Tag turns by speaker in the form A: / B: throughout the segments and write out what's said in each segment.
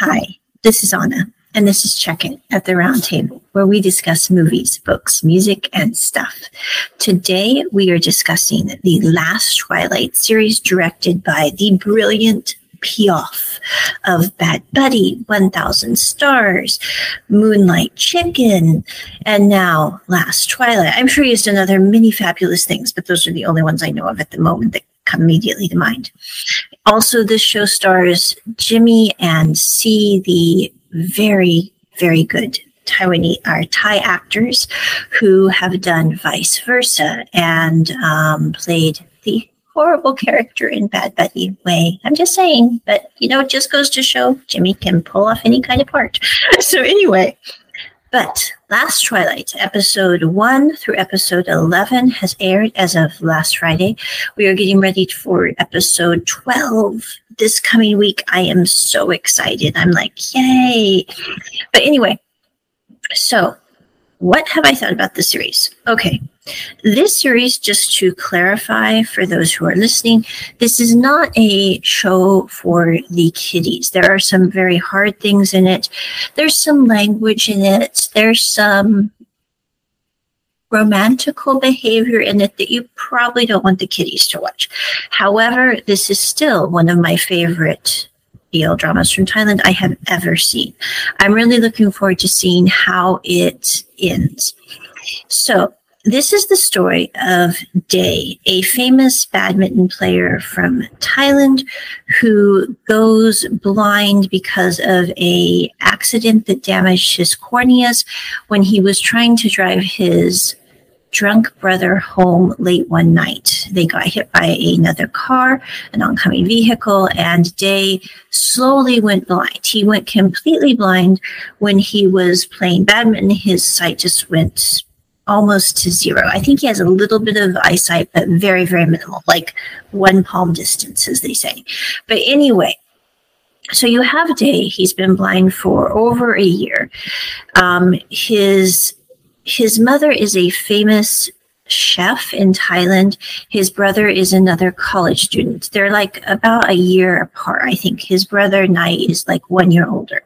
A: Hi, this is Onna, and this is Check It at the Roundtable, where we discuss movies, books, music, and stuff. Today, we are discussing the last Twilight series directed by the brilliant P'Aof of Bad Buddy, 1000 Stars, Moonlight Chicken, and now Last Twilight. I'm sure he's done other many fabulous things, but those are the only ones I know of at the moment that come immediately to mind. Also, this show stars Jimmy and Sea, the very, very good Taiwanese are Thai actors who have done vice versa and um, played the horrible character in Bad Buddy way. I'm just saying, but you know, it just goes to show Jimmy can pull off any kind of part. so anyway, but Last Twilight, episode 1 through episode 11, has aired as of last Friday. We are getting ready for episode 12 this coming week. I am so excited. I'm like, yay. But anyway, so what have I thought about the series? Okay. This series, just to clarify for those who are listening, this is not a show for the kiddies. There are some very hard things in it. There's some language in it. There's some romantical behavior in it that you probably don't want the kiddies to watch. However, this is still one of my favorite BL dramas from Thailand I have ever seen. I'm really looking forward to seeing how it ends. So, this is the story of Day, a famous badminton player from Thailand who goes blind because of a accident that damaged his corneas when he was trying to drive his drunk brother home late one night. They got hit by another car, an oncoming vehicle, and Day slowly went blind. He went completely blind when he was playing badminton. His sight just went almost to zero. I think he has a little bit of eyesight, but very, very minimal, like one palm distance, as they say. But anyway, so you have Day. He's been blind for over a year. Um, his his mother is a famous chef in Thailand. His brother is another college student. They're like about a year apart. I think his brother Night is like one year older.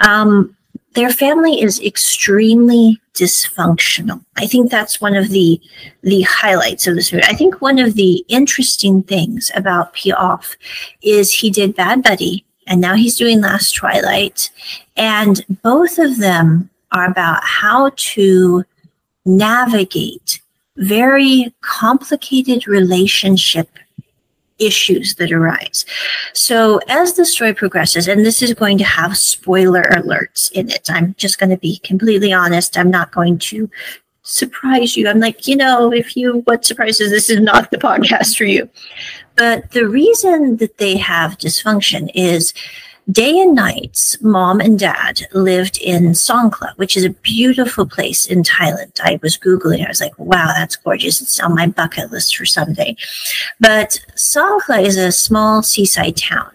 A: Um, their family is extremely dysfunctional. I think that's one of the the highlights of this movie. I think one of the interesting things about P'Aof is he did Bad Buddy and now he's doing Last Twilight, and both of them are about how to navigate very complicated relationship issues that arise. So as the story progresses, and this is going to have spoiler alerts in it, I'm just going to be completely honest. I'm not going to surprise you. I'm like, you know, if you, what surprises, this is not the podcast for you. But the reason that they have dysfunction is Day and Night's mom and dad lived in Songkhla, which is a beautiful place in Thailand. I was Googling, I was like, wow, that's gorgeous. It's on my bucket list for someday. But Songkhla is a small seaside town.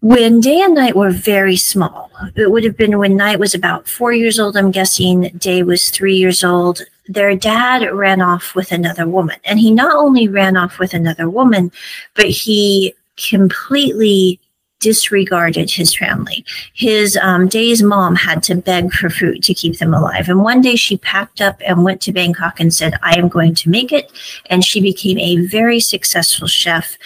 A: When Day and Night were very small, it would have been when Night was about four years old, I'm guessing Day was three years old. Their dad ran off with another woman. And he not only ran off with another woman, but he completely disregarded his family. His um, Day's mom had to beg for food to keep them alive. And one day she packed up and went to Bangkok and said, I am going to make it. And she became a very successful chef.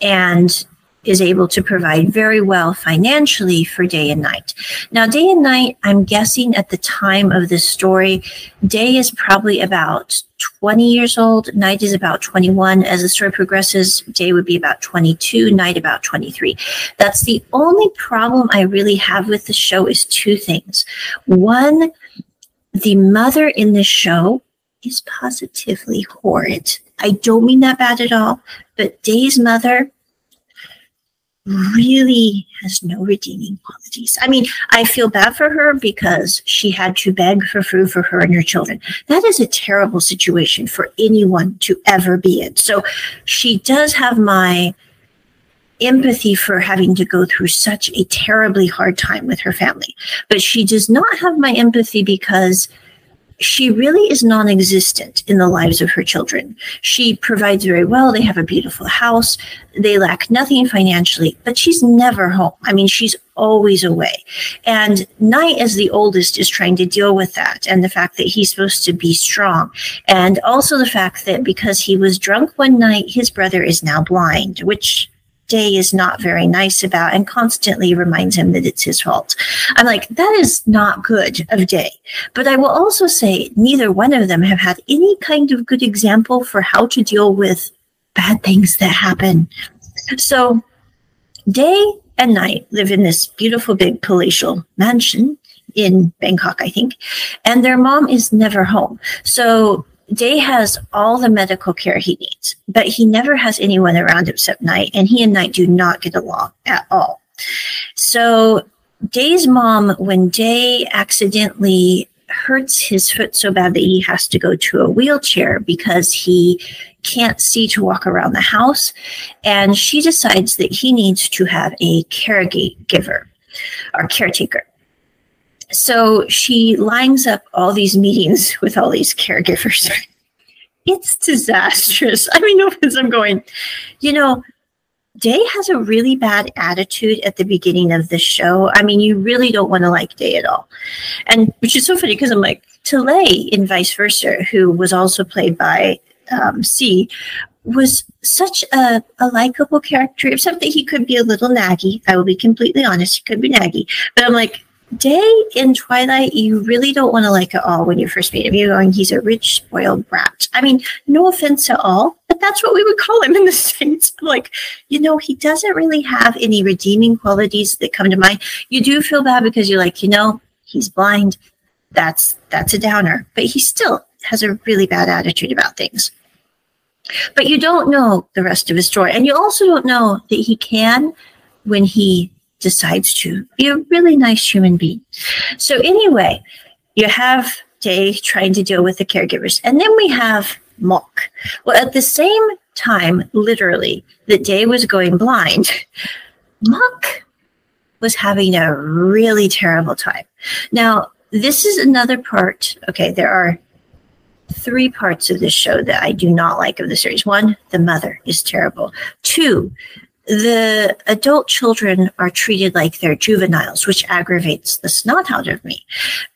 A: And is able to provide very well financially for day and night. Now, day and night, I'm guessing at the time of this story, day is probably about 20 years old, night is about 21. As the story progresses, day would be about 22, night about 23. That's the only problem I really have with the show is two things. One, the mother in the show is positively horrid. I don't mean that bad at all, but Day's mother really has no redeeming qualities. I mean, I feel bad for her because she had to beg for food for her and her children. That is a terrible situation for anyone to ever be in. So she does have my empathy for having to go through such a terribly hard time with her family. But she does not have my empathy because she really is non existent in the lives of her children. She provides very well. They have a beautiful house. They lack nothing financially, but she's never home. I mean, she's always away. And Night, as the oldest, is trying to deal with that and the fact that he's supposed to be strong. And also the fact that because he was drunk one night, his brother is now blind, which Day is not very nice about and constantly reminds him that it's his fault. I'm like, that is not good of Day. But I will also say neither one of them have had any kind of good example for how to deal with bad things that happen. So Day and night live in this beautiful big palatial mansion in Bangkok, I think, and their mom is never home. So Day has all the medical care he needs, but he never has anyone around except Night, and he and Night do not get along at all. So Day's mom, when Day accidentally hurts his foot so bad that he has to go to a wheelchair because he can't see to walk around the house, and she decides that he needs to have a caregiver or caretaker so she lines up all these meetings with all these caregivers. it's disastrous. I mean, no offense, I'm going, you know, Day has a really bad attitude at the beginning of the show. I mean, you really don't want to like Day at all. And which is so funny because I'm like, Talay in Vice Versa, who was also played by um, Sea, was such a, a likable character, except that he could be a little naggy. I will be completely honest, he could be naggy. But I'm like, Day in Twilight, you really don't want to like at all when you first meet him. You're going, he's a rich, spoiled brat. I mean, no offense at all, but that's what we would call him in the States. like, you know, he doesn't really have any redeeming qualities that come to mind. You do feel bad because you're like, you know, he's blind. That's that's a downer. But he still has a really bad attitude about things. But you don't know the rest of his story. And you also don't know that he can when he decides to be a really nice human being. So, anyway, you have Day trying to deal with the caregivers. And then we have Mok. Well, at the same time, literally, that Day was going blind, Mok was having a really terrible time. Now, this is another part. Okay, there are three parts of this show that I do not like of the series. One, the mother is terrible. Two, the adult children are treated like they're juveniles, which aggravates the snot out of me.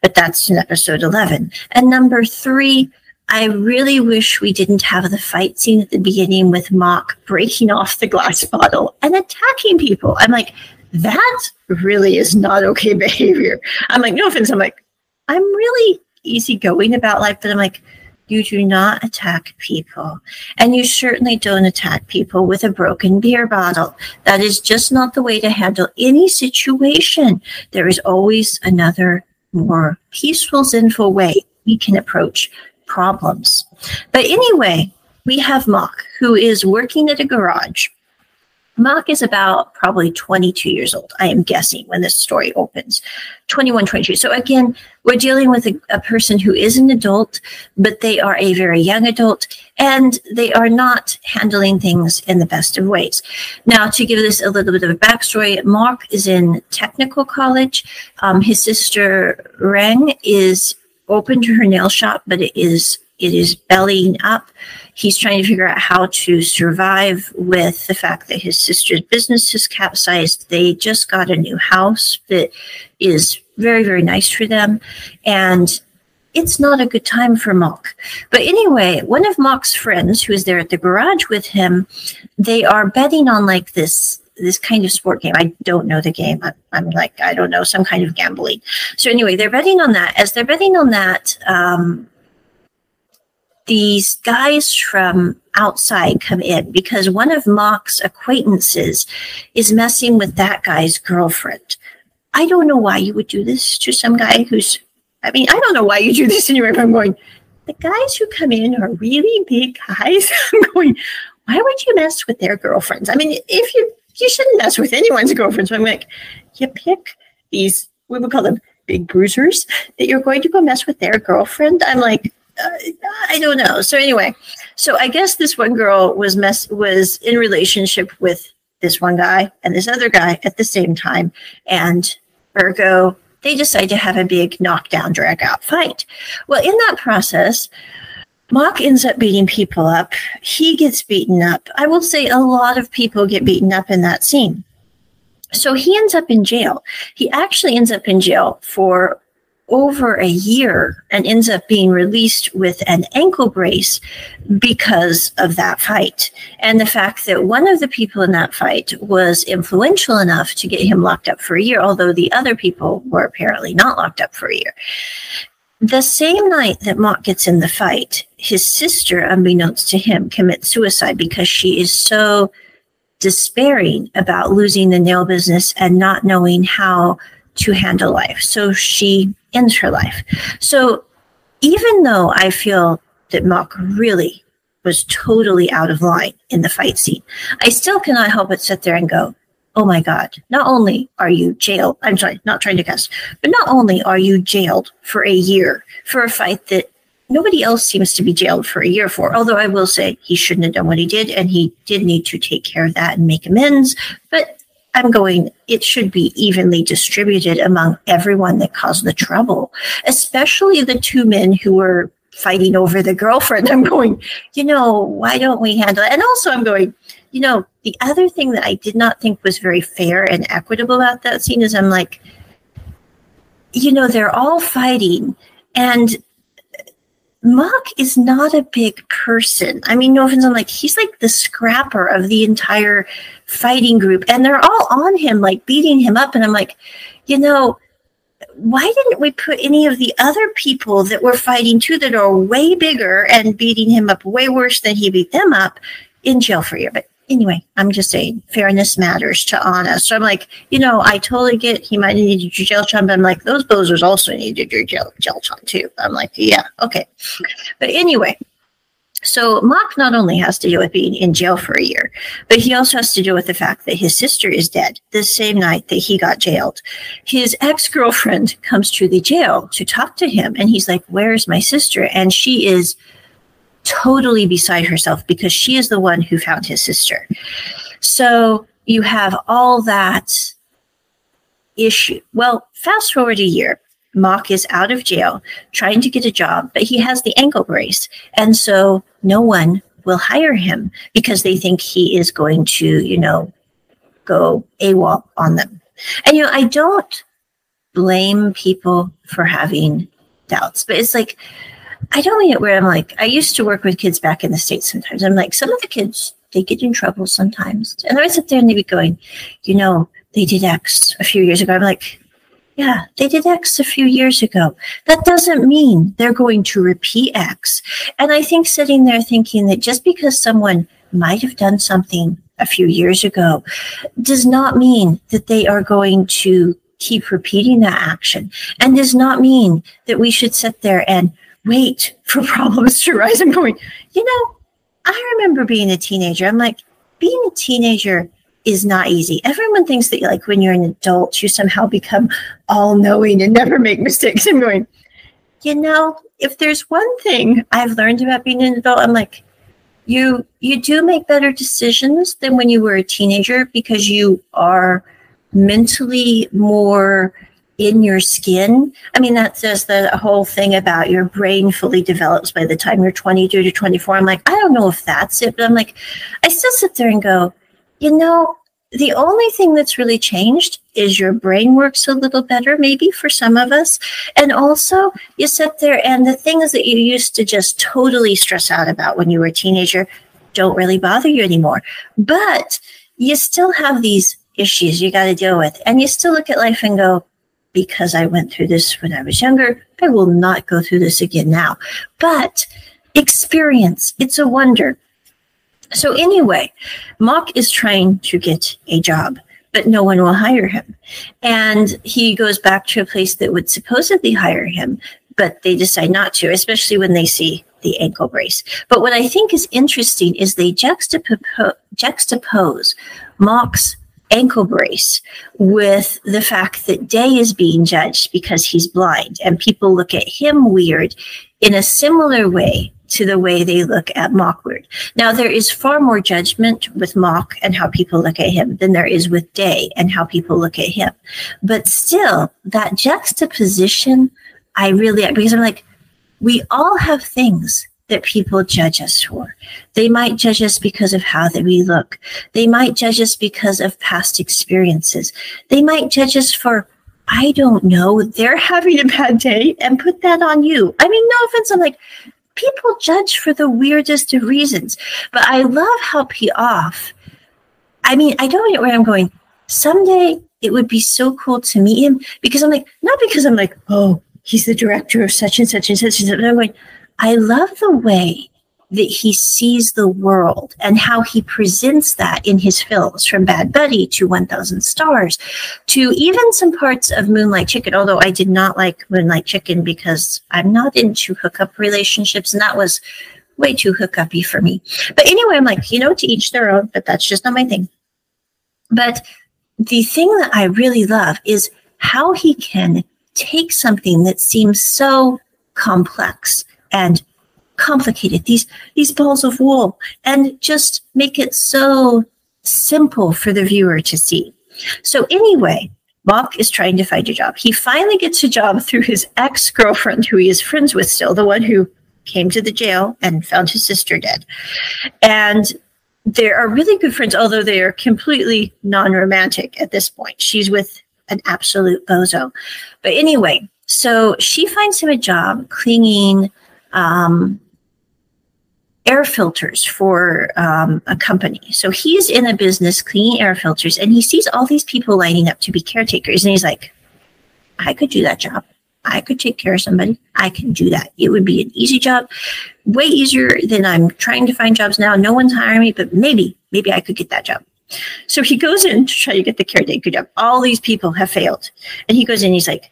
A: But that's in episode 11. And number three, I really wish we didn't have the fight scene at the beginning with Mok breaking off the glass bottle and attacking people. I'm like, that really is not okay behavior. I'm like, no offense. I'm like, I'm really easygoing about life, but I'm like, you do not attack people. And you certainly don't attack people with a broken beer bottle. That is just not the way to handle any situation. There is always another more peaceful, sinful way we can approach problems. But anyway, we have Mok, who is working at a garage Mok is about probably 22 years old, I am guessing, when this story opens. 21, 22. So again, we're dealing with a, a, person who is an adult, but they are a very young adult and they are not handling things in the best of ways. Now, to give this a little bit of a backstory, Mark is in technical college. Um, his sister Reng is open to her nail shop, but it is it is bellying up. He's trying to figure out how to survive with the fact that his sister's business has capsized. They just got a new house that is very, very nice for them. And it's not a good time for Mok. But anyway, one of Mok's friends who is there at the garage with him, they are betting on like this this kind of sport game. I don't know the game. I'm, I'm, like, I don't know, some kind of gambling. So anyway, they're betting on that. As they're betting on that, um, these guys from outside come in because one of Mok's acquaintances is messing with that guy's girlfriend. I don't know why you would do this to some guy who's, I mean, I don't know why you do this anyway, but I'm going, the guys who come in are really big guys. I'm going, why would you mess with their girlfriends? I mean, if you, you shouldn't mess with anyone's girlfriends. I'm like, you pick these, we would call them big bruisers, that you're going to go mess with their girlfriend. I'm like, uh, I don't know. So anyway, so I guess this one girl was mess was in relationship with this one guy and this other guy at the same time, and ergo they decide to have a big knockdown, drag out fight. Well, in that process, Mock ends up beating people up. He gets beaten up. I will say a lot of people get beaten up in that scene. So he ends up in jail. He actually ends up in jail for over a year and ends up being released with an ankle brace because of that fight. And the fact that one of the people in that fight was influential enough to get him locked up for a year, although the other people were apparently not locked up for a year. The same night that Mock gets in the fight, his sister, unbeknownst to him, commits suicide because she is so despairing about losing the nail business and not knowing how to handle life. So she ends her life. So even though I feel that Mock really was totally out of line in the fight scene, I still cannot help but sit there and go, oh my God, not only are you jailed, I'm sorry, not trying to cuss, but not only are you jailed for a year for a fight that nobody else seems to be jailed for a year for. Although I will say he shouldn't have done what he did, and he did need to take care of that and make amends. But I'm going, it should be evenly distributed among everyone that caused the trouble, especially the two men who were fighting over the girlfriend. I'm going, you know, why don't we handle it? And also, I'm going, you know, the other thing that I did not think was very fair and equitable about that scene is I'm like, you know, they're all fighting and Mock is not a big person. I mean, no offense, I'm like, he's like the scrapper of the entire fighting group, and they're all on him, like beating him up. And I'm like, you know, why didn't we put any of the other people that were fighting too, that are way bigger and beating him up way worse than he beat them up, in jail for year? But anyway, I'm just saying fairness matters to Onna. So I'm like, you know, I totally get he might need your jail time, but I'm like, those bozos also needed your jail, jail time too. I'm like, yeah, okay. But anyway, so Mock not only has to deal with being in jail for a year, but he also has to deal with the fact that his sister is dead the same night that he got jailed. His ex girlfriend comes to the jail to talk to him, and he's like, Where's my sister? And she is totally beside herself because she is the one who found his sister. So you have all that issue. Well, fast forward a year. Mock is out of jail trying to get a job, but he has the ankle brace. And so no one will hire him because they think he is going to, you know, go AWOL on them. And, you know, I don't blame people for having doubts, but it's like, I don't mean it where I'm like, I used to work with kids back in the States sometimes. I'm like, some of the kids, they get in trouble sometimes. And I sit there and they'd be going, you know, they did X a few years ago. I'm like, yeah, they did X a few years ago. That doesn't mean they're going to repeat X. And I think sitting there thinking that just because someone might have done something a few years ago does not mean that they are going to keep repeating that action and does not mean that we should sit there and wait for problems to rise. I'm going, you know, I remember being a teenager. I'm like, being a teenager is not easy. Everyone thinks that like when you're an adult, you somehow become all knowing and never make mistakes. I'm going, you know, if there's one thing I've learned about being an adult, I'm like, you you do make better decisions than when you were a teenager because you are mentally more in your skin. I mean, that says the whole thing about your brain fully develops by the time you're 22 to 24. I'm like, I don't know if that's it, but I'm like, I still sit there and go, you know, the only thing that's really changed is your brain works a little better, maybe for some of us. And also, you sit there and the things that you used to just totally stress out about when you were a teenager don't really bother you anymore. But you still have these issues you got to deal with. And you still look at life and go, because I went through this when I was younger. I will not go through this again now. But experience, it's a wonder. So, anyway, Mock is trying to get a job, but no one will hire him. And he goes back to a place that would supposedly hire him, but they decide not to, especially when they see the ankle brace. But what I think is interesting is they juxtapose, juxtapose Mock's ankle brace with the fact that Day is being judged because he's blind, and people look at him weird in a similar way to the way they look at Mock weird. Now, there is far more judgment with Mock and how people look at him than there is with Day and how people look at him. But still, that juxtaposition, I really, because I'm like, we all have things that people judge us for. They might judge us because of how that we look. They might judge us because of past experiences. They might judge us for I don't know, they're having a bad day and put that on you. I mean, no offense. I'm like, people judge for the weirdest of reasons. But I love how P'Aof, I mean, I don't know where I'm going. Someday it would be so cool to meet him because I'm like, not because I'm like, oh, he's the director of such and such and such and such. But I'm going, I love the way that he sees the world and how he presents that in his films from Bad Buddy to 1000 Stars to even some parts of Moonlight Chicken, although I did not like Moonlight Chicken because I'm not into hookup relationships and that was way too hookupy for me. But anyway, I'm like, you know, to each their own, but that's just not my thing. But the thing that I really love is how he can take something that seems so complex and complicated these these balls of wool and just make it so simple for the viewer to see so anyway Mock is trying to find a job. He finally gets a job through his ex girlfriend, who he is friends with still, the one who came to the jail and found his sister dead. And they are really good friends, although they are completely non romantic at this point. She's with an absolute bozo. But anyway, so she finds him a job cleaning um, air filters for um, a company. So he's in a business cleaning air filters and he sees all these people lining up to be caretakers. And he's like, I could do that job. I could take care of somebody. I can do that. It would be an easy job, way easier than I'm trying to find jobs now. No one's hiring me, but maybe, maybe I could get that job. So he goes in to try to get the caretaker job. All these people have failed. And he goes in, he's like,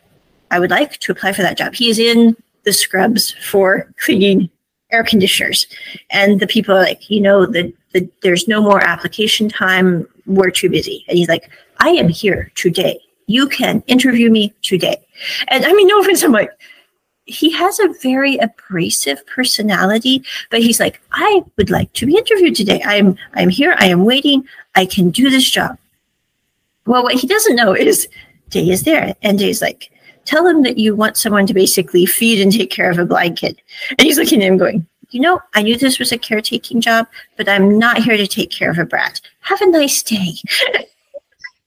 A: I would like to apply for that job. He is in the scrubs for cleaning air conditioners. And the people are like, you know, the, the, there's no more application time. We're too busy. And he's like, I am here today. You can interview me today. And I mean, no offense, I'm like, he has a very abrasive personality, but he's like, I would like to be interviewed today. I'm I'm here, I am waiting, I can do this job. Well, what he doesn't know is Day is there. And Day's like, tell him that you want someone to basically feed and take care of a blind kid. And he's looking at him going, you know, I knew this was a caretaking job, but I'm not here to take care of a brat. Have a nice day.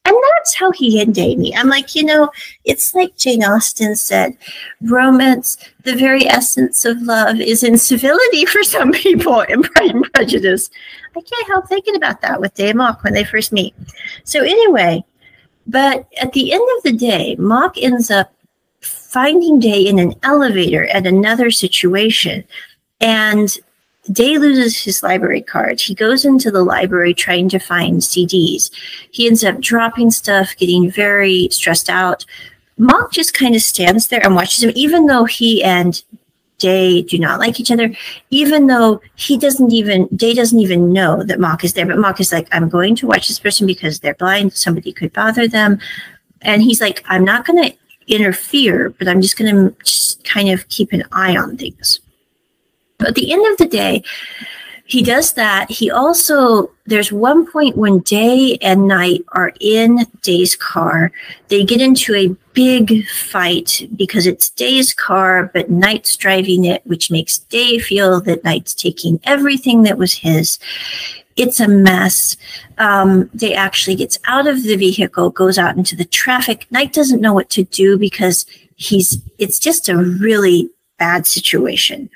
A: and that's how he ended me. I'm like, you know, it's like Jane Austen said romance, the very essence of love is incivility for some people in Pride and Prejudice. I can't help thinking about that with Day Mock when they first meet. So, anyway, but at the end of the day, Mock ends up finding Day in an elevator at another situation. And Day loses his library card. He goes into the library trying to find CDs. He ends up dropping stuff, getting very stressed out. Mock just kind of stands there and watches him, even though he and Day do not like each other, even though he doesn't even, Day doesn't even know that Mock is there. But Mock is like, I'm going to watch this person because they're blind. Somebody could bother them. And he's like, I'm not going to interfere, but I'm just going to just kind of keep an eye on things. But at the end of the day, he does that. He also, there's one point when Day and Night are in Day's car. They get into a big fight because it's Day's car, but Night's driving it, which makes Day feel that Night's taking everything that was his it's a mess. Um, they actually gets out of the vehicle, goes out into the traffic. Night doesn't know what to do because he's, it's just a really bad situation.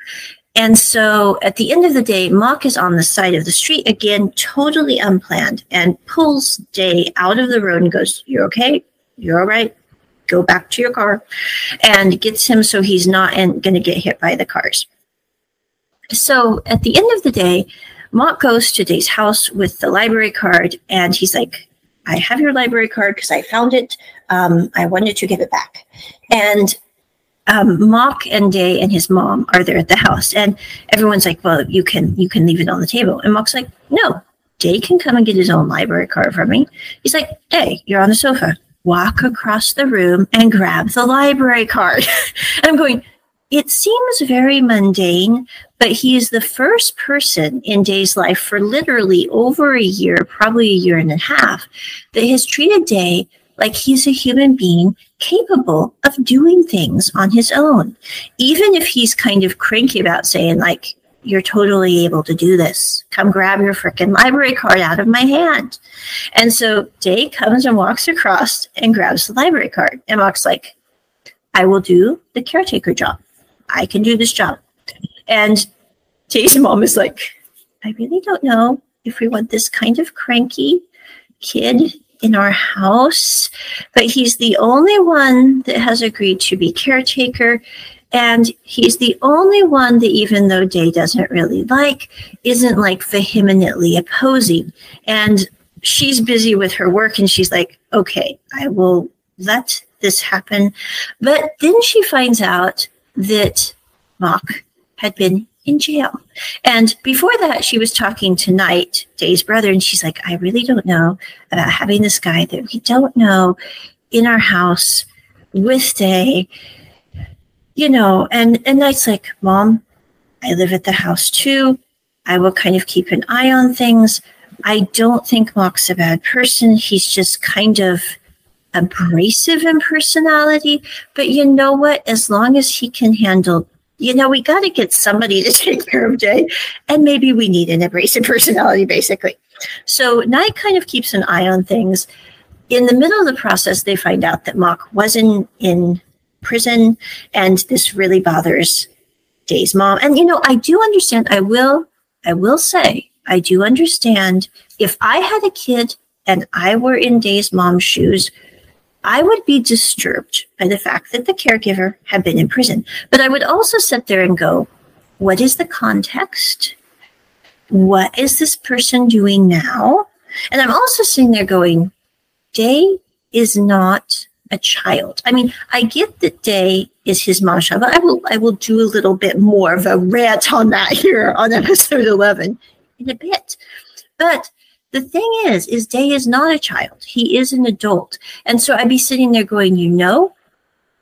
A: And so at the end of the day, Mock is on the side of the street again, totally unplanned, and pulls Day out of the road and goes, You're okay? You're all right? Go back to your car. And gets him so he's not going to get hit by the cars. So at the end of the day, Mock goes to Day's house with the library card, and he's like, I have your library card because I found it. Um, I wanted to give it back. And um, Mock and Day and his mom are there at the house, and everyone's like, "Well, you can you can leave it on the table." And Mock's like, "No, Day can come and get his own library card from me." He's like, "Hey, you're on the sofa. Walk across the room and grab the library card." I'm going, it seems very mundane, but he is the first person in Day's life for literally over a year, probably a year and a half, that has treated Day like he's a human being capable of doing things on his own. Even if he's kind of cranky about saying, like, you're totally able to do this. Come grab your freaking library card out of my hand. And so Day comes and walks across and grabs the library card. And Mock's like, I will do the caretaker job. I can do this job. And Day's mom is like, I really don't know if we want this kind of cranky kid in our house, but he's the only one that has agreed to be caretaker. And he's the only one that, even though Day doesn't really like, isn't like vehemently opposing. And she's busy with her work and she's like, okay, I will let this happen. But then she finds out that Mock had been in jail. And before that, she was talking to Night, Day's brother, and she's like, I really don't know about having this guy that we don't know in our house with Day. You know, and, and Night's like, Mom, I live at the house too. I will kind of keep an eye on things. I don't think Mock's a bad person. He's just kind of abrasive in personality. But you know what? As long as he can handle you know, we got to get somebody to take care of Day, and maybe we need an abrasive personality, basically. So Night kind of keeps an eye on things. In the middle of the process, they find out that Mock wasn't in prison, and this really bothers Day's mom. And you know, I do understand. I will, I will say, I do understand. If I had a kid and I were in Day's mom's shoes, I would be disturbed by the fact that the caregiver had been in prison. But I would also sit there and go, what is the context? What is this person doing now? And I'm also sitting there going, Day is not a child. I mean, I get that Day is his child, but I will I will do a little bit more of a rant on that here on episode 11 in a bit. But the thing is, is Day is not a child. He is an adult. And so I'd be sitting there going, you know,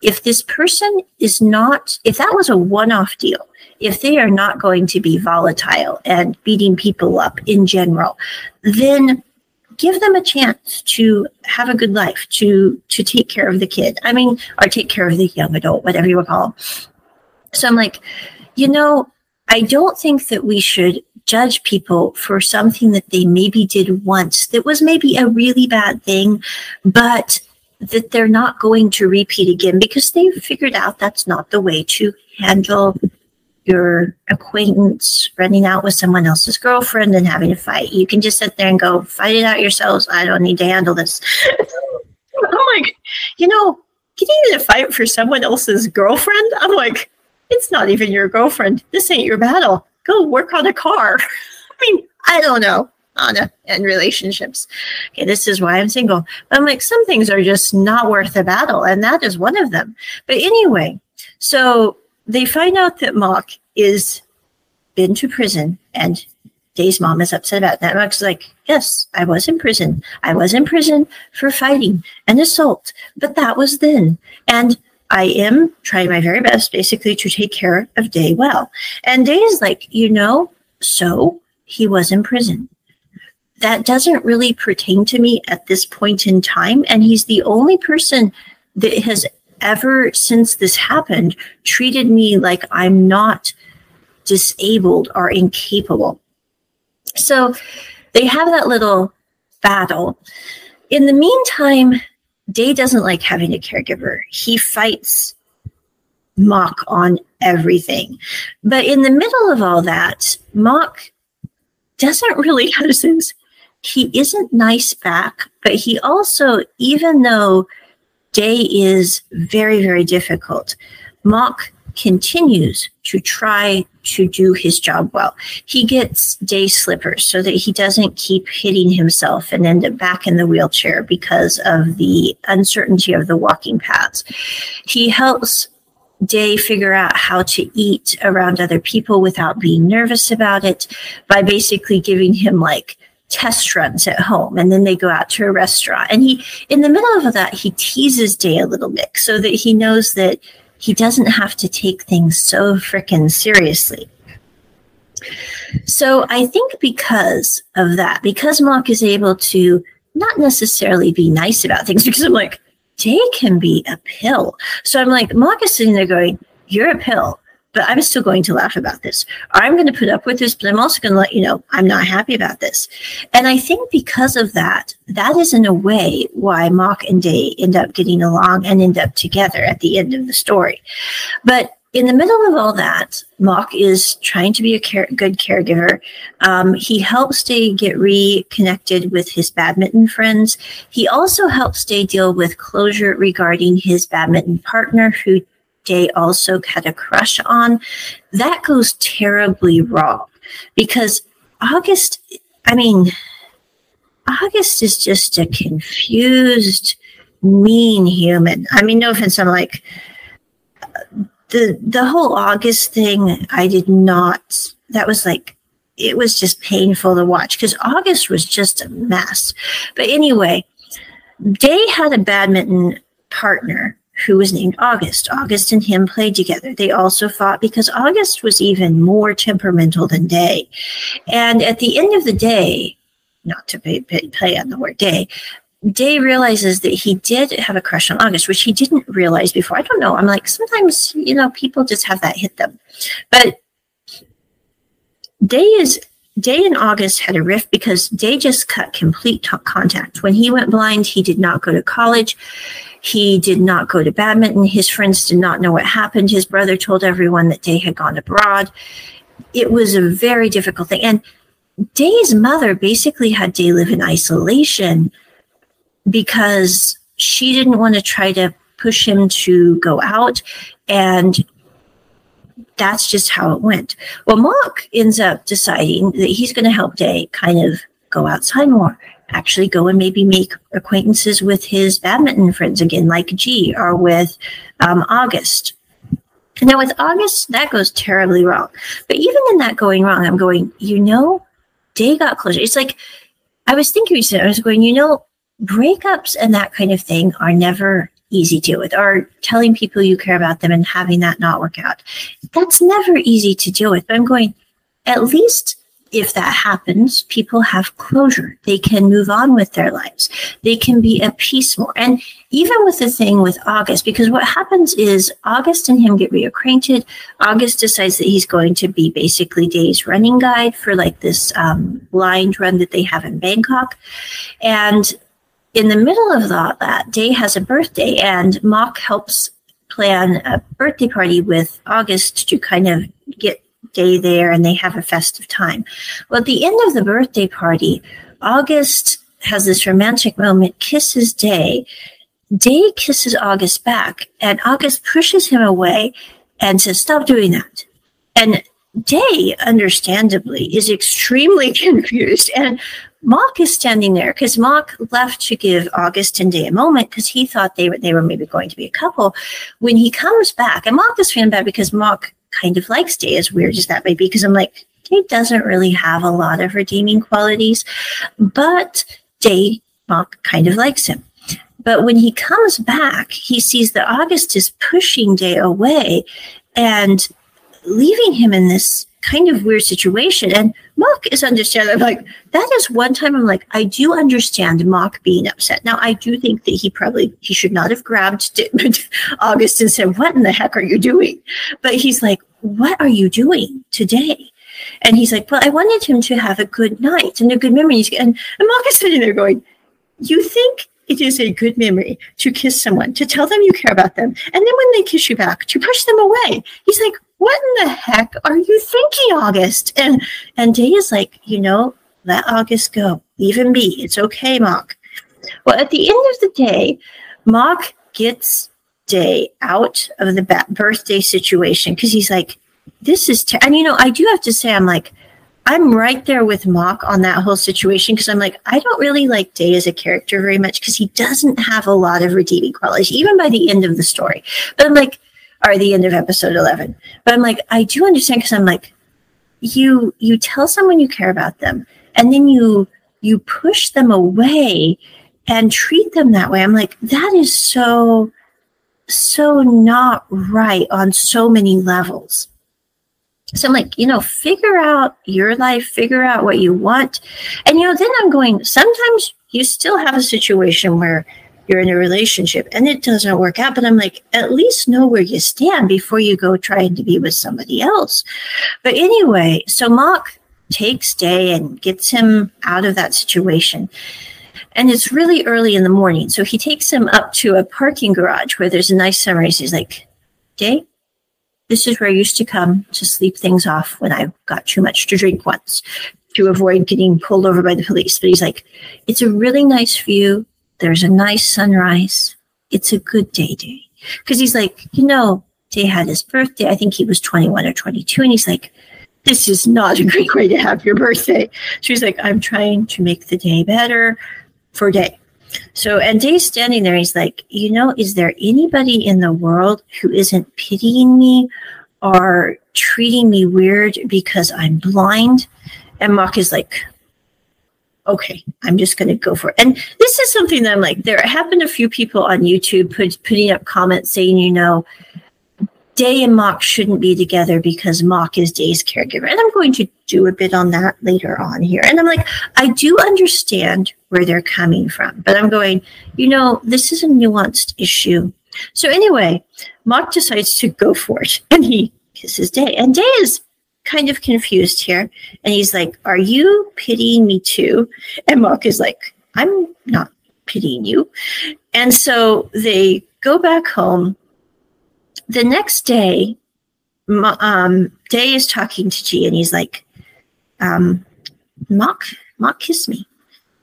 A: if this person is not, if that was a one off deal, if they are not going to be volatile and beating people up in general, then give them a chance to have a good life, to to take care of the kid. I mean, or take care of the young adult, whatever you would call. Them. So I'm like, you know, I don't think that we should judge people for something that they maybe did once that was maybe a really bad thing, but that they're not going to repeat again because they figured out that's not the way to handle your acquaintance running out with someone else's girlfriend and having a fight. You can just sit there and go, fight it out yourselves. I don't need to handle this. I'm like, you know, getting in a fight for someone else's girlfriend, I'm like, it's not even your girlfriend. This ain't your battle go work on a car. I mean, I don't know, Onna, and relationships. Okay, this is why I'm single. But I'm like, some things are just not worth the battle, and that is one of them. But anyway, so they find out that Mock is been to prison and Day's mom is upset about that. Mock's like, yes, I was in prison. I was in prison for fighting and assault, but that was then. And I am trying my very best basically to take care of Day well. And Day is like, you know, so he was in prison. That doesn't really pertain to me at this point in time. And he's the only person that has ever since this happened treated me like I'm not disabled or incapable. So they have that little battle. In the meantime, Day doesn't like having a caregiver. He fights Mock on everything. But in the middle of all that, Mock doesn't really sense. He isn't nice back, but he also, even though Day is very, very difficult, Mock continues to try to do his job well. He gets day slippers so that he doesn't keep hitting himself and end up back in the wheelchair because of the uncertainty of the walking paths. He helps Day figure out how to eat around other people without being nervous about it by basically giving him like test runs at home and then they go out to a restaurant and he in the middle of that he teases day a little bit so that he knows that he doesn't have to take things so freaking seriously. So I think because of that, because Mock is able to not necessarily be nice about things, because I'm like, Day can be a pill. So I'm like, Mock is sitting there going, You're a pill but I'm still going to laugh about this. I'm going to put up with this, but I'm also going to let you know I'm not happy about this. And I think because of that, that is in a way why Mock and Day end up getting along and end up together at the end of the story. But in the middle of all that, Mock is trying to be a care- good caregiver. Um, he helps Day get reconnected with his badminton friends. He also helps Day deal with closure regarding his badminton partner, who Day also had a crush on, that goes terribly wrong because August, I mean, August is just a confused, mean human. I mean, no offense, I'm like, the the whole August thing, I did not. That was like, it was just painful to watch because August was just a mess. But anyway, Day had a badminton partner who was named August. August and him played together. They also fought because August was even more temperamental than Day. And at the end of the day, not to play, play on the word day, Day realizes that he did have a crush on August, which he didn't realize before. I don't know. I'm like, sometimes, you know, people just have that hit them. But Day is Day and August had a rift because Day just cut complete t- contact. When he went blind, he did not go to college. He did not go to badminton. His friends did not know what happened. His brother told everyone that Day had gone abroad. It was a very difficult thing. And Day's mother basically had Day live in isolation because she didn't want to try to push him to go out. And that's just how it went. Well, Mark ends up deciding that he's going to help Day kind of go outside more actually go and maybe make acquaintances with his badminton friends again, like G, or with um, August. Now, with August, that goes terribly wrong. But even in that going wrong, I'm going, you know, Day got closure. It's like, I was thinking, I was going, you know, breakups and that kind of thing are never easy to deal with, or telling people you care about them and having that not work out. That's never easy to deal with. But I'm going, at least if that happens, people have closure. They can move on with their lives. They can be at peace more. And even with the thing with August, because what happens is August and him get reacquainted. August decides that he's going to be basically Day's running guide for like this um, blind run that they have in Bangkok. And in the middle of that, that Day has a birthday, and Mock helps plan a birthday party with August to kind of get day there and they have a festive time. Well, at the end of the birthday party, August has this romantic moment, kisses Day. Day kisses August back, and August pushes him away and says, Stop doing that. And Day, understandably, is extremely confused. And Mock is standing there because Mock left to give August and Day a moment because he thought they were they were maybe going to be a couple. When he comes back, and Mock is feeling bad because Mock kind of likes Day, as weird as that may be, because I'm like, Day doesn't really have a lot of redeeming qualities, but Day Mock kind of likes him. But when he comes back, he sees that August is pushing Day away and leaving him in this kind of weird situation. And Mock is understanding. Like that is one time I'm like, I do understand Mock being upset. Now I do think that he probably he should not have grabbed August and said, "What in the heck are you doing?" But he's like, "What are you doing today?" And he's like, "Well, I wanted him to have a good night and a good memory." And, and Mock is sitting there going, "You think?" It is a good memory to kiss someone, to tell them you care about them, and then when they kiss you back, to push them away. He's like, what in the heck are you thinking, August? And and Day is like, you know, let August go. Leave him be. It's okay, Mock. Well, at the end of the day, Mock gets Day out of the birthday situation because he's like, this is, ter-. and you know, I do have to say, I'm like, I'm right there with Mock on that whole situation because I'm like, I don't really like Day as a character very much because he doesn't have a lot of redeeming qualities, even by the end of the story. But I'm like, are the end of episode 11 but i'm like i do understand because i'm like you you tell someone you care about them and then you you push them away and treat them that way. I'm like that is so so not right on so many levels. So I'm like, you know, figure out your life, figure out what you want. And, you know, then I'm going, sometimes you still have a situation where you're in a relationship and it doesn't work out. But I'm like, at least know where you stand before you go trying to be with somebody else. But anyway, so Mark takes Day and gets him out of that situation. And it's really early in the morning. So he takes him up to a parking garage where there's a nice sunrise. He's like, Day, this is where I used to come to sleep things off when I got too much to drink once to avoid getting pulled over by the police. But he's like, it's a really nice view. There's a nice sunrise. It's a good day, day. Because he's like, you know, Day had his birthday. I think he was 21 or 22. And he's like, this is not a great way to have your birthday. She's like, I'm trying to make the day better for Day. So, and Day's standing there. He's like, you know, is there anybody in the world who isn't pitying me or treating me weird because I'm blind? And Mock is like, okay, I'm just going to go for it. And this is something that I'm like, there happened a few people on YouTube put, putting up comments saying, you know, Day and Mock shouldn't be together because Mock is Day's caregiver. And I'm going to do a bit on that later on here. And I'm like, I do understand where they're coming from, but I'm going, you know, this is a nuanced issue. So anyway, Mock decides to go for it and he kisses Day. And Day is kind of confused here. And he's like, Are you pitying me too? And Mock is like, I'm not pitying you. And so they go back home the next day, um, Day is talking to G, and he's like, um, "Mock, Mock, kiss me,"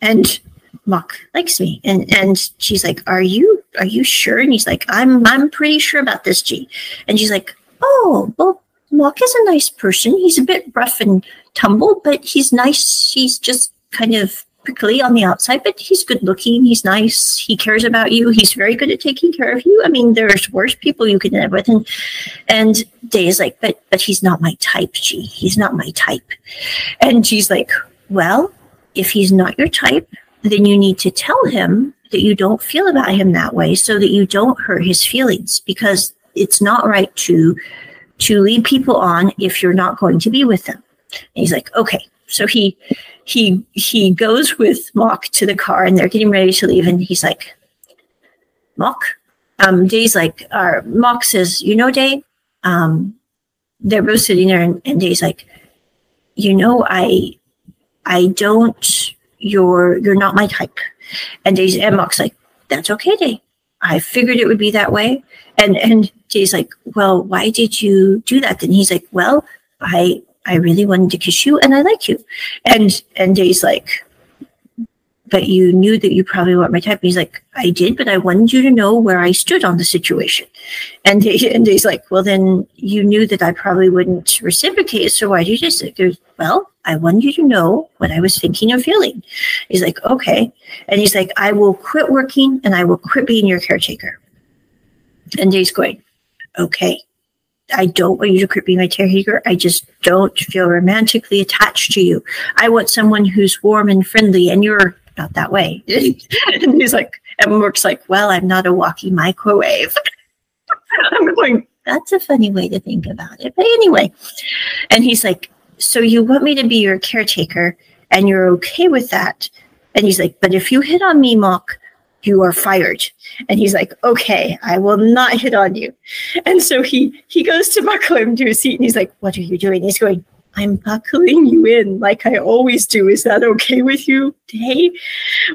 A: and Mock likes me, and and she's like, "Are you are you sure?" And he's like, "I'm I'm pretty sure about this, G," and she's like, "Oh, well, Mock is a nice person. He's a bit rough and tumble, but he's nice. He's just kind of prickly on the outside, but he's good looking. He's nice. He cares about you. He's very good at taking care of you. I mean, there's worse people you could live with. And and Day is like, but but he's not my type, G. He's not my type. And she's like, well, if he's not your type, then you need to tell him that you don't feel about him that way so that you don't hurt his feelings because it's not right to to lead people on if you're not going to be with them. And he's like, okay. So he he he goes with Mock to the car and they're getting ready to leave and he's like, Mock, um, Day's like, uh, Mock says, you know, Day, um, they're both sitting there and, and Day's like, you know, I, I don't, you're, you're not my type. And Day's, and Mock's like, that's okay, Day. I figured it would be that way. And, and Day's like, well, why did you do that? And he's like, well, I, I really wanted to kiss you and I like you. And and Day's like, but you knew that you probably weren't my type. And he's like, I did, but I wanted you to know where I stood on the situation. And Day, and Day's like, well, then you knew that I probably wouldn't reciprocate. So why did you just goes, well, I wanted you to know what I was thinking and feeling. He's like, okay. And he's like, I will quit working and I will quit being your caretaker. And Day's going, okay. I don't want you to be my caretaker. I just don't feel romantically attached to you. I want someone who's warm and friendly, and you're not that way. and he's like, and Mock's like, well, I'm not a walking microwave. I'm going, that's a funny way to think about it. But anyway, and he's like, so you want me to be your caretaker, and you're okay with that? And he's like, but if you hit on me, Mock, you are fired. And he's like, okay, I will not hit on you. And so he he goes to buckle him to his seat and he's like, what are you doing? He's going, I'm buckling you in like I always do. Is that okay with you, Day?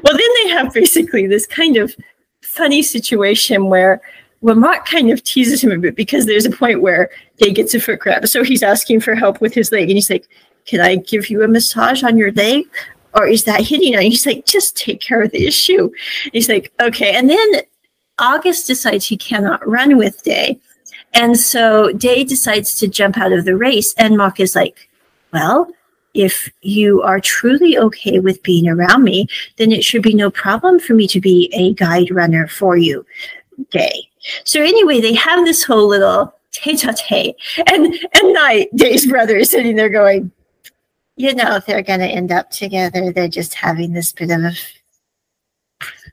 A: Well, then they have basically this kind of funny situation where Mock kind of teases him a bit because there's a point where Day gets a foot grab. So he's asking for help with his leg and he's like, Can I give you a massage on your leg? Or is that hitting on? He's like, just take care of the issue. He's like, okay. And then August decides he cannot run with Day. And so Day decides to jump out of the race. And Mock is like, well, if you are truly okay with being around me, then it should be no problem for me to be a guide runner for you, Day. So anyway, they have this whole little tete-a-tete. And and Night, Day's brother is sitting there going, you know, if they're going to end up together, they're just having this bit of a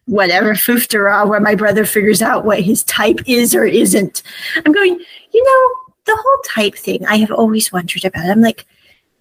A: whatever foofdara where my brother figures out what his type is or isn't. I'm going, you know, the whole type thing I have always wondered about. I'm like,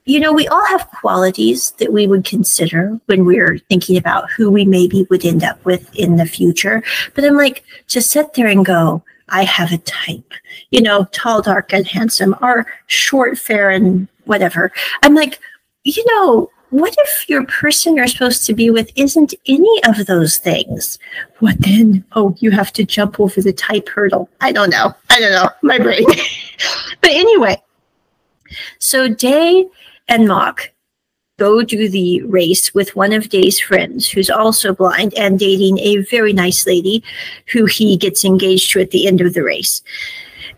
A: you know, we all have qualities that we would consider when we're thinking about who we maybe would end up with in the future. But I'm like, to sit there and go, I have a type, you know, tall, dark, and handsome, or short, fair, and whatever. I'm like, you know, what if your person you're supposed to be with isn't any of those things? What then? Oh, you have to jump over the type hurdle. I don't know. I don't know. My brain. but anyway, so Day and Mock go do the race with one of Day's friends who's also blind and dating a very nice lady who he gets engaged to at the end of the race.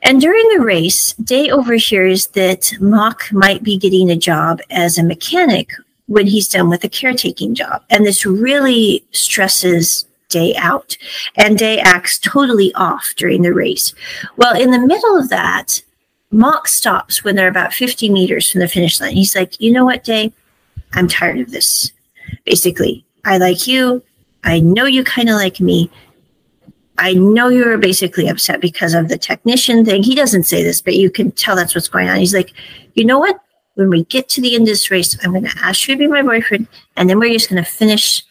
A: And during the race, Day overhears that Mock might be getting a job as a mechanic when he's done with a caretaking job. And this really stresses Day out. And Day acts totally off during the race. Well, in the middle of that, Mock stops when they're about 50 meters from the finish line. He's like, you know what, Day? I'm tired of this. Basically, I like you. I know you kind of like me. I know you are basically upset because of the technician thing. He doesn't say this, but you can tell that's what's going on. He's like, you know what? When we get to the end of this race, I'm going to ask you to be my boyfriend, and then we're just going to finish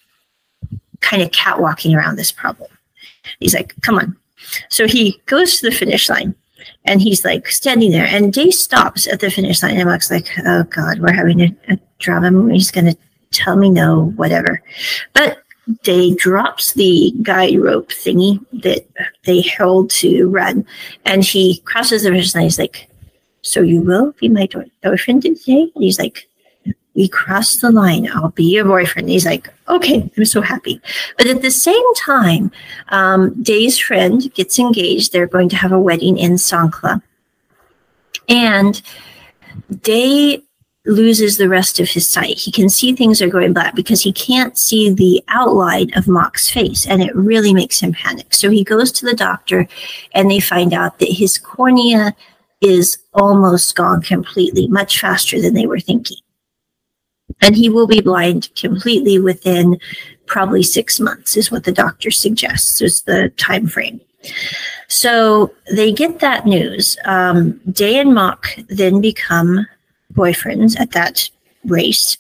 A: kind of catwalking around this problem. He's like, come on. So he goes to the finish line and he's like standing there, and Day stops at the finish line. And Mock's like, "Oh God, we're having a, a drama. He's going to tell me no, whatever." But Day drops the guide rope thingy that they held to run, and he crosses the finish line. He's like, "So you will be my boyfriend today?" And he's like, we crossed the line. I'll be your boyfriend. And He's like, okay, I'm so happy. But at the same time, um, Day's friend gets engaged. They're going to have a wedding in Songkla. And Day loses the rest of his sight. He can see things are going black because he can't see the outline of Mock's face, and it really makes him panic. So he goes to the doctor, and they find out that his cornea is almost gone completely, much faster than they were thinking and he will be blind completely within probably six months is what the doctor suggests is the time frame so they get that news um, day and mock then become boyfriends at that race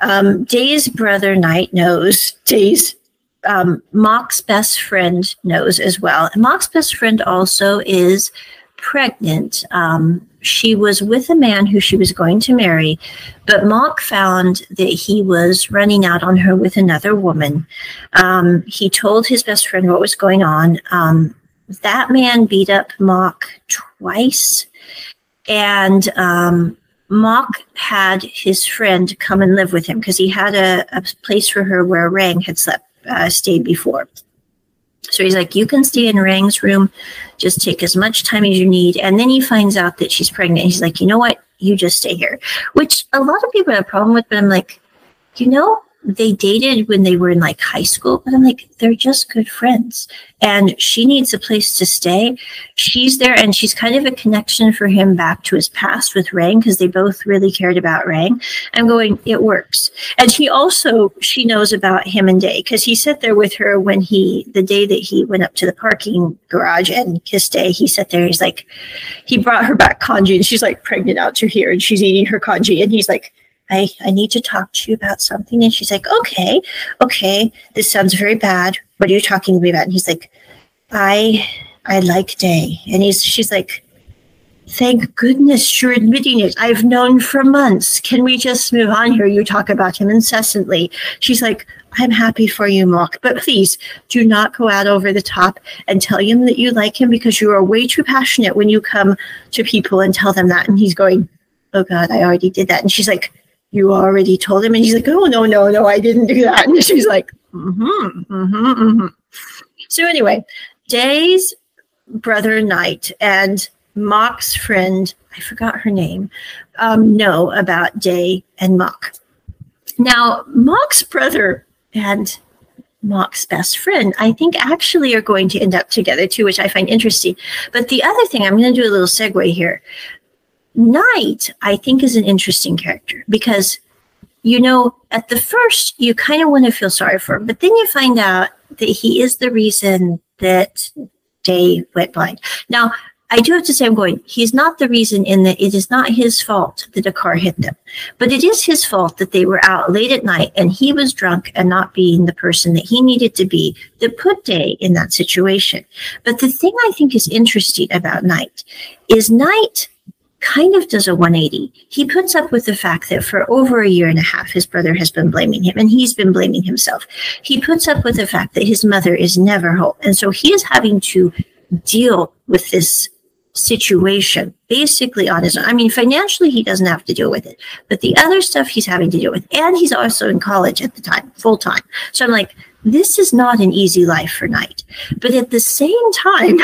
A: um, day's brother Night knows day's um, mock's best friend knows as well and mock's best friend also is pregnant um, she was with a man who she was going to marry, but Mock found that he was running out on her with another woman. Um, he told his best friend what was going on. Um, that man beat up Mock twice, and um, Mock had his friend come and live with him because he had a, a, place for her where Rang had slept, uh, stayed before. So he's like, You can stay in Rang's room, just take as much time as you need. And then he finds out that she's pregnant. He's like, You know what? You just stay here, which a lot of people have a problem with. But I'm like, You know, they dated when they were in like high school, but I'm like, they're just good friends. And she needs a place to stay. She's there and she's kind of a connection for him back to his past with Rang because they both really cared about Rang. I'm going, it works. And he also, she knows about him and Day because he sat there with her when he, the day that he went up to the parking garage and kissed Day, he sat there. He's like, he brought her back congee and she's like pregnant out to here and she's eating her congee. And he's like, I, I need to talk to you about something. And she's like, okay, okay, this sounds very bad. What are you talking to me about? And he's like, I, I like Day. And he's, she's like, thank goodness you're admitting it. I've known for months. Can we just move on here? You talk about him incessantly. She's like, I'm happy for you, Mock, but please do not go out over the top and tell him that you like him because you are way too passionate when you come to people and tell them that. And he's going, Oh God, I already did that. And she's like, you already told him? And he's like, oh, no, no, no, I didn't do that. And she's like, mm-hmm, mm-hmm, mm-hmm. So anyway, Day's brother Night and Mock's friend, I forgot her name, um, know about Day and Mock. Now, Mock's brother and Mock's best friend, I think actually are going to end up together too, which I find interesting. But the other thing, I'm going to do a little segue here. Night, I think, is an interesting character because, you know, at the first, you kind of want to feel sorry for him, but then you find out that he is the reason that Day went blind. Now, I do have to say, I'm going, he's not the reason in that it is not his fault that a car hit them, but it is his fault that they were out late at night and he was drunk and not being the person that he needed to be that put Day in that situation. But the thing I think is interesting about Night is Night kind of does a 180. He puts up with the fact that for over a year and a half, his brother has been blaming him and he's been blaming himself. He puts up with the fact that his mother is never home. And so he is having to deal with this situation basically on his own. I mean, financially, he doesn't have to deal with it, but the other stuff he's having to deal with. And he's also in college at the time, full time. So I'm like, this is not an easy life for Night. But at the same time,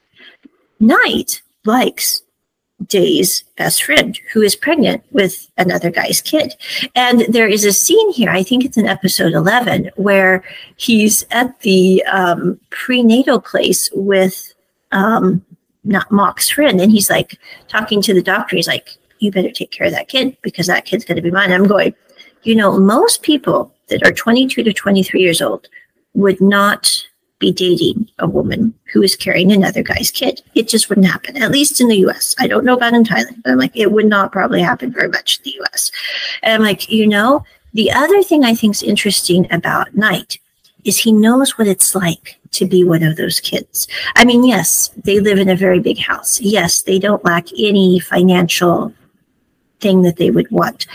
A: Night likes Day's best friend who is pregnant with another guy's kid. And there is a scene here, I think it's in episode 11, where he's at the um, prenatal place with um, not Mock's friend. And he's like talking to the doctor. He's like, you better take care of that kid because that kid's going to be mine. I'm going, you know, most people that are 22 to 23 years old would not be dating a woman who is carrying another guy's kid. It just wouldn't happen, at least in the US. I don't know about in Thailand, but I'm like, it would not probably happen very much in the US. And I'm like, you know, the other thing I think is interesting about Night is he knows what it's like to be one of those kids. I mean, yes, they live in a very big house. Yes, they don't lack any financial thing that they would want.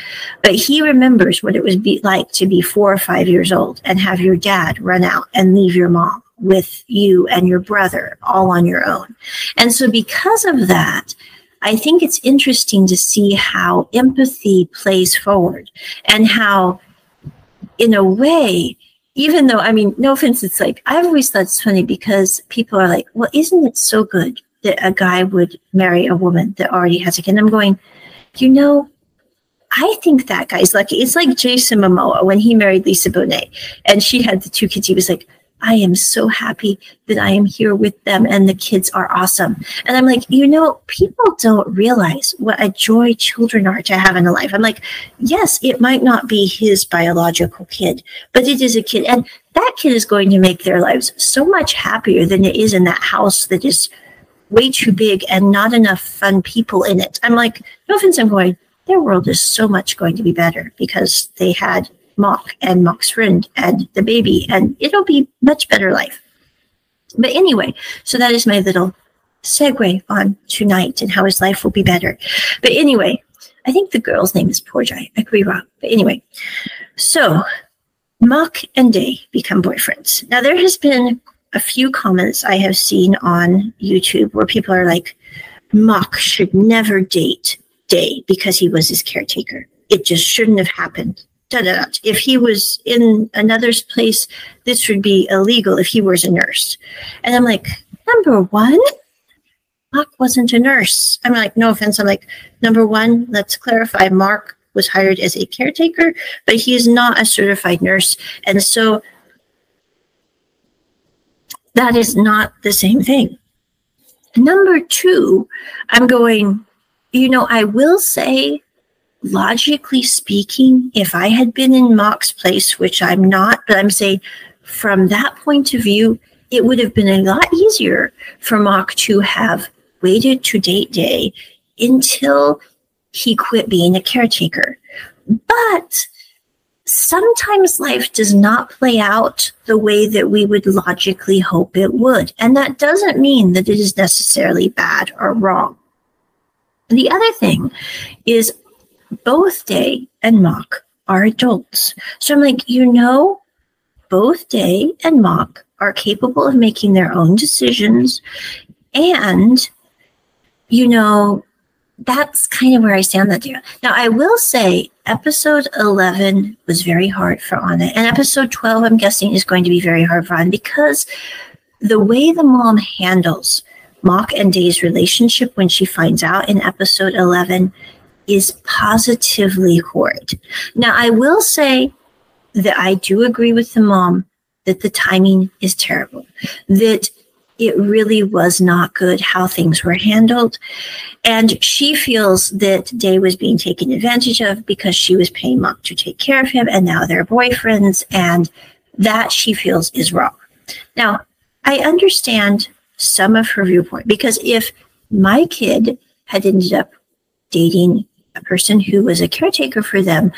A: But he remembers what it was be like to be four or five years old and have your dad run out and leave your mom with you and your brother all on your own. And so because of that, I think it's interesting to see how empathy plays forward and how, in a way, even though, I mean, no offense, it's like, I've always thought it's funny because people are like, well, isn't it so good that a guy would marry a woman that already has a kid? And I'm going, you know, I think that guy's lucky. It's like Jason Momoa when he married Lisa Bonet and she had the two kids. He was like, I am so happy that I am here with them and the kids are awesome. And I'm like, you know, people don't realize what a joy children are to have in a life. I'm like, yes, it might not be his biological kid, but it is a kid. And that kid is going to make their lives so much happier than it is in that house that is way too big and not enough fun people in it. I'm like, no offense, I'm going, their world is so much going to be better because they had Mock and Mock's friend and the baby, and it'll be much better life. But anyway, so that is my little segue on tonight and how his life will be better. But anyway, I think the girl's name is Porjai. I could be wrong. But anyway, so Mock and Day become boyfriends. Now there has been a few comments I have seen on YouTube where people are like, Mock should never date Day because he was his caretaker. It just shouldn't have happened da, da, da. if he was in another's place, this would be illegal if he was a nurse. And I'm like, number one, Mock wasn't a nurse. I'm like, no offense. I'm like, number one, let's clarify. Mock was hired as a caretaker, but he is not a certified nurse. And so that is not the same thing. Number two, I'm going, you know, I will say logically speaking, if I had been in Mock's place, which I'm not, but I'm saying from that point of view, it would have been a lot easier for Mock to have waited to date day until he quit being a caretaker. But sometimes life does not play out the way that we would logically hope it would. And that doesn't mean that it is necessarily bad or wrong. The other thing is both Day and Mock are adults. So I'm like, you know, both Day and Mock are capable of making their own decisions. And, you know, that's kind of where I stand that deal. Now, I will say episode 11 was very hard for Onna. And episode 12, I'm guessing, is going to be very hard for Onna because the way the mom handles Mock and Day's relationship when she finds out in episode 11 is positively horrid. Now, I will say that I do agree with the mom that the timing is terrible, that it really was not good how things were handled. And she feels that Day was being taken advantage of because she was paying Mock to take care of him, and now they're boyfriends, and that she feels is wrong. Now, I understand some of her viewpoint because if my kid had ended up dating a person who was a caretaker for them,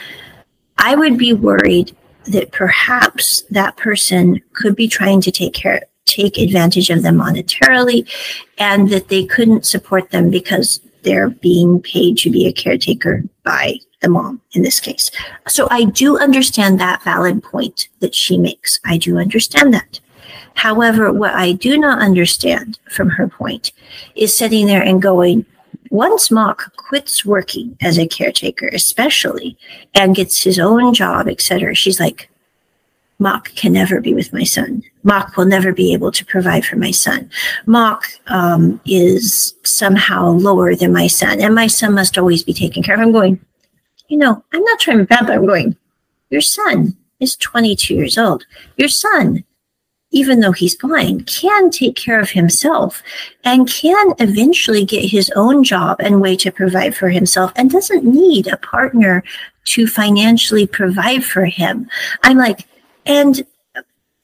A: I would be worried that perhaps that person could be trying to take care take advantage of them monetarily and that they couldn't support them because they're being paid to be a caretaker by the mom in this case. So I do understand that valid point that she makes. I do understand that. However, what I do not understand from her point is sitting there and going, once Mock quits working as a caretaker, especially, and gets his own job, etc., she's like, Mock can never be with my son. Mock will never be able to provide for my son. Mock um, is somehow lower than my son, and my son must always be taken care of. I'm going, you know, I'm not trying to bad, but I'm going, your son is 22 years old. Your son, even though he's blind, can take care of himself and can eventually get his own job and way to provide for himself and doesn't need a partner to financially provide for him. I'm like, and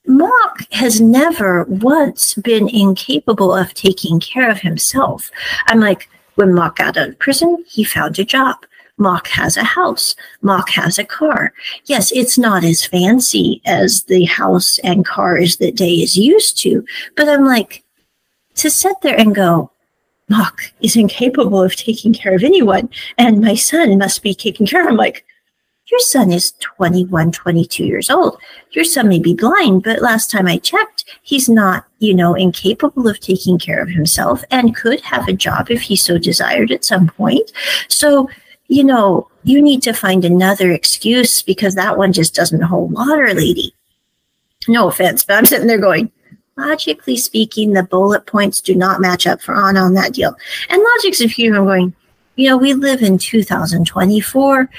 A: Mock has never once been incapable of taking care of himself. I'm like, when Mock got out of prison, he found a job. Mock has a house. Mock has a car. Yes, it's not as fancy as the house and cars that Day is used to, but I'm like, to sit there and go, Mock is incapable of taking care of anyone, and my son must be taken care of. I'm like, your son is 21, 22 years old. Your son may be blind, but last time I checked, he's not, you know, incapable of taking care of himself and could have a job if he so desired at some point. So, you know, you need to find another excuse because that one just doesn't hold water, lady. No offense, but I'm sitting there going, logically speaking, the bullet points do not match up for on on that deal. And logic's if you I'm going, you know, we live in 2024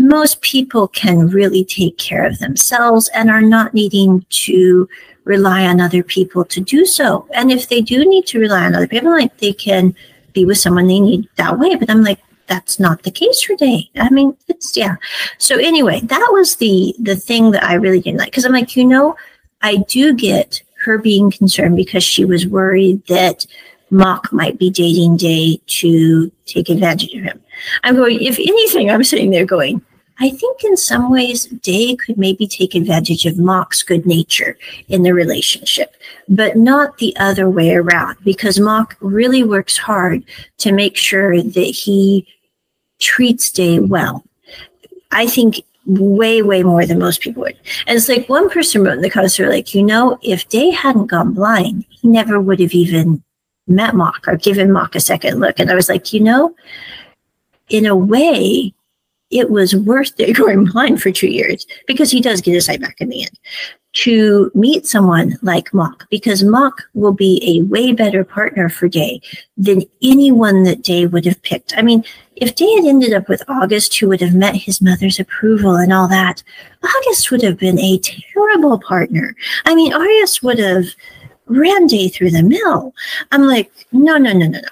A: most people can really take care of themselves and are not needing to rely on other people to do so. And if they do need to rely on other people, like they can be with someone they need that way. But I'm like, that's not the case for Day. I mean, it's yeah. So anyway, that was the the thing that I really didn't like because I'm like, you know, I do get her being concerned because she was worried that Mock might be dating Day to take advantage of him. I'm going, if anything, I'm sitting there going, I think in some ways, Day could maybe take advantage of Mock's good nature in the relationship, but not the other way around because Mock really works hard to make sure that he treats Day well. I think way, way more than most people would. And it's like one person wrote in the comments, they're like, you know, if Day hadn't gone blind, he never would have even met Mock or given Mock a second look. And I was like, you know, in a way, it was worth it going blind for two years because he does get his sight back in the end to meet someone like Mock because Mock will be a way better partner for Day than anyone that Day would have picked. I mean, if Day had ended up with August, who would have met his mother's approval and all that, August would have been a terrible partner. I mean, August would have ran Day through the mill. I'm like, no, no, no, no, no.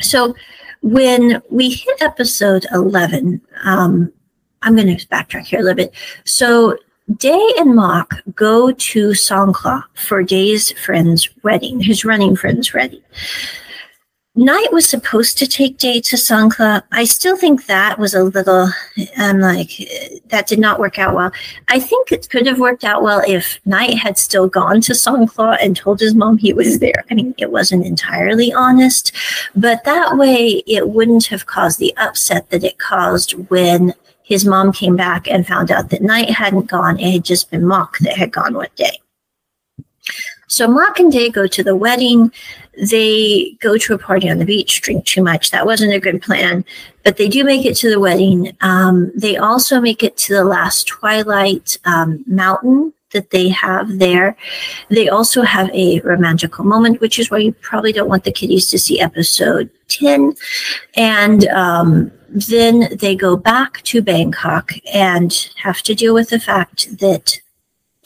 A: So when we hit episode 11, um, I'm going to backtrack here a little bit. So Day and Mock go to Songkla for Day's friend's wedding, his running friend's wedding. Night was supposed to take Day to Songkla. I still think that was a little, I'm like, that did not work out well. I think it could have worked out well if Night had still gone to Songkla and told his mom he was there. I mean, it wasn't entirely honest, but that way it wouldn't have caused the upset that it caused when his mom came back and found out that Night hadn't gone. It had just been Mock that had gone with Day. So Mock and Day go to the wedding. They go to a party on the beach, drink too much. That wasn't a good plan, but they do make it to the wedding. Um, they also make it to the last Twilight um, Mountain that they have there. They also have a romantical moment, which is why you probably don't want the kiddies to see episode 10. And um, then they go back to Bangkok and have to deal with the fact that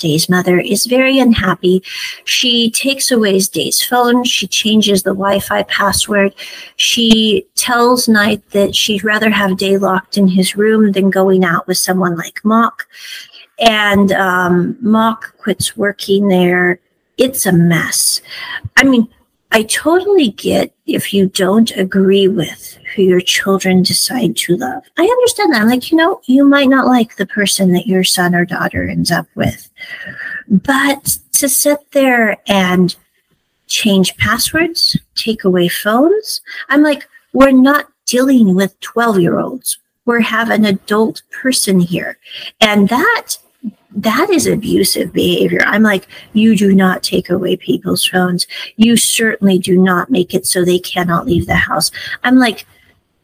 A: Day's mother is very unhappy. She takes away Day's phone. She changes the Wi Fi password. She tells Night that she'd rather have Day locked in his room than going out with someone like Mock. And um, Mock quits working there. It's a mess. I mean, I totally get if you don't agree with who your children decide to love. I understand that. Like, you know, you might not like the person that your son or daughter ends up with. But to sit there and change passwords, take away phones, I'm like, we're not dealing with 12 year olds. We have an adult person here. And that that is abusive behavior. I'm like, you do not take away people's phones. You certainly do not make it so they cannot leave the house. I'm like,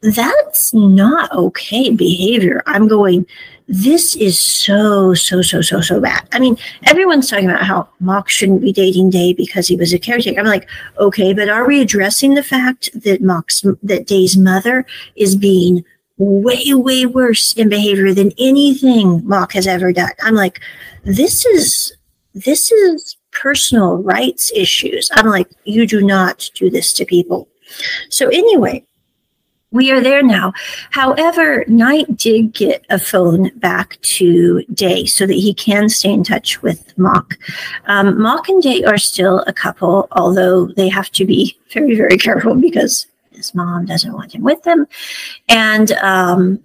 A: that's not okay behavior. I'm going, this is so, so, so, so, so bad. I mean, everyone's talking about how Mock shouldn't be dating Day because he was a caretaker. I'm like, okay, but are we addressing the fact that Mock's, that Day's mother is being way, way worse in behavior than anything Mock has ever done. I'm like, this is this is personal rights issues. I'm like, you do not do this to people. So anyway, we are there now. However, Night did get a phone back to Day so that he can stay in touch with Mock. Um, Mock and Day are still a couple, although they have to be very, very careful because his mom doesn't want him with them. And um,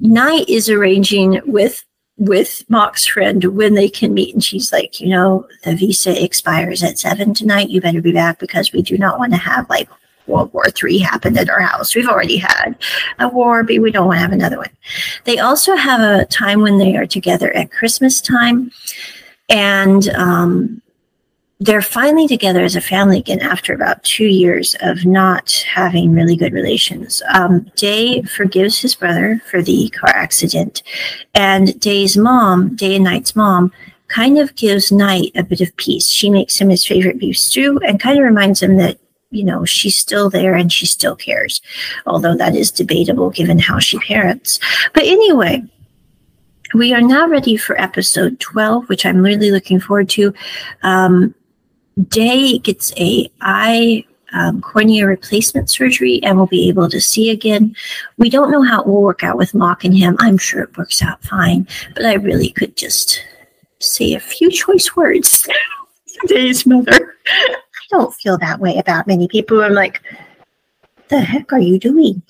A: Night is arranging with with Mock's friend when they can meet. And she's like, you know, the visa expires at seven tonight. You better be back because we do not want to have like World War III happen at our house. We've already had a war, but we don't want to have another one. They also have a time when they are together at Christmas time. And um, they're finally together as a family again after about two years of not having really good relations. Um, Day forgives his brother for the car accident, and Day's mom, Day and Night's mom, kind of gives Night a bit of peace. She makes him his favorite beef stew and kind of reminds him that you know she's still there and she still cares, although that is debatable given how she parents. But anyway. We are now ready for episode 12, which I'm really looking forward to. Um, Day gets a eye um, cornea replacement surgery and will be able to see again. We don't know how it will work out with Mock and him. I'm sure it works out fine, but I really could just say a few choice words. Day's mother. I don't feel that way about many people. I'm like, the heck are you doing?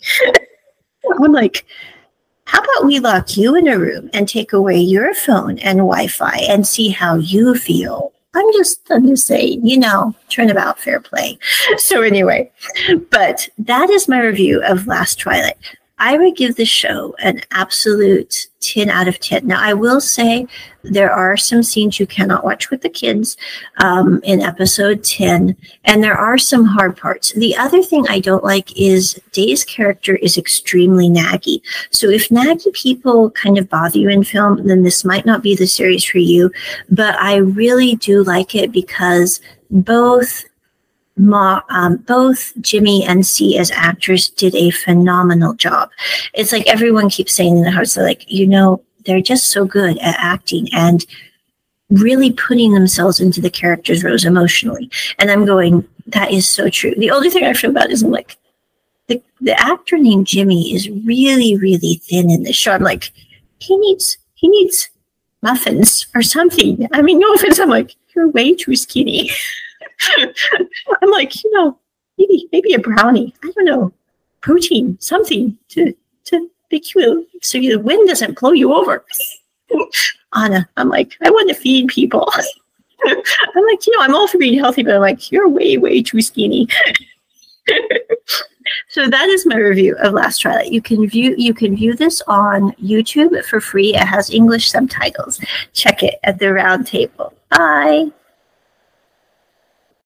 A: I'm like, how about we lock you in a room and take away your phone and Wi-Fi and see how you feel? I'm just, I'm just saying, you know, turnabout fair play. So anyway, but that is my review of Last Twilight. I would give the show an absolute 10 out of 10. Now, I will say there are some scenes you cannot watch with the kids um, in episode 10, and there are some hard parts. The other thing I don't like is Day's character is extremely naggy. So, if naggy people kind of bother you in film, then this might not be the series for you. But I really do like it because both Um, both Jimmy and Sea as actors did a phenomenal job. It's like everyone keeps saying in the house, like, you know, they're just so good at acting and really putting themselves into the characters' roles emotionally. And I'm going, that is so true. The only thing I feel about is I'm like, the, the actor named Jimmy is really, really thin in this show. I'm like, he needs, he needs muffins or something. I mean, no offense. I'm like, you're way too skinny. I'm like, you know, maybe maybe a brownie. I don't know, protein, something to to make you so the wind doesn't blow you over. Onna, I'm like, I want to feed people. I'm like, you know, I'm all for being healthy, but I'm like, you're way, way too skinny. so that is my review of Last Twilight. You can view you can view this on YouTube for free. It has English subtitles. Check it at the round table. Bye.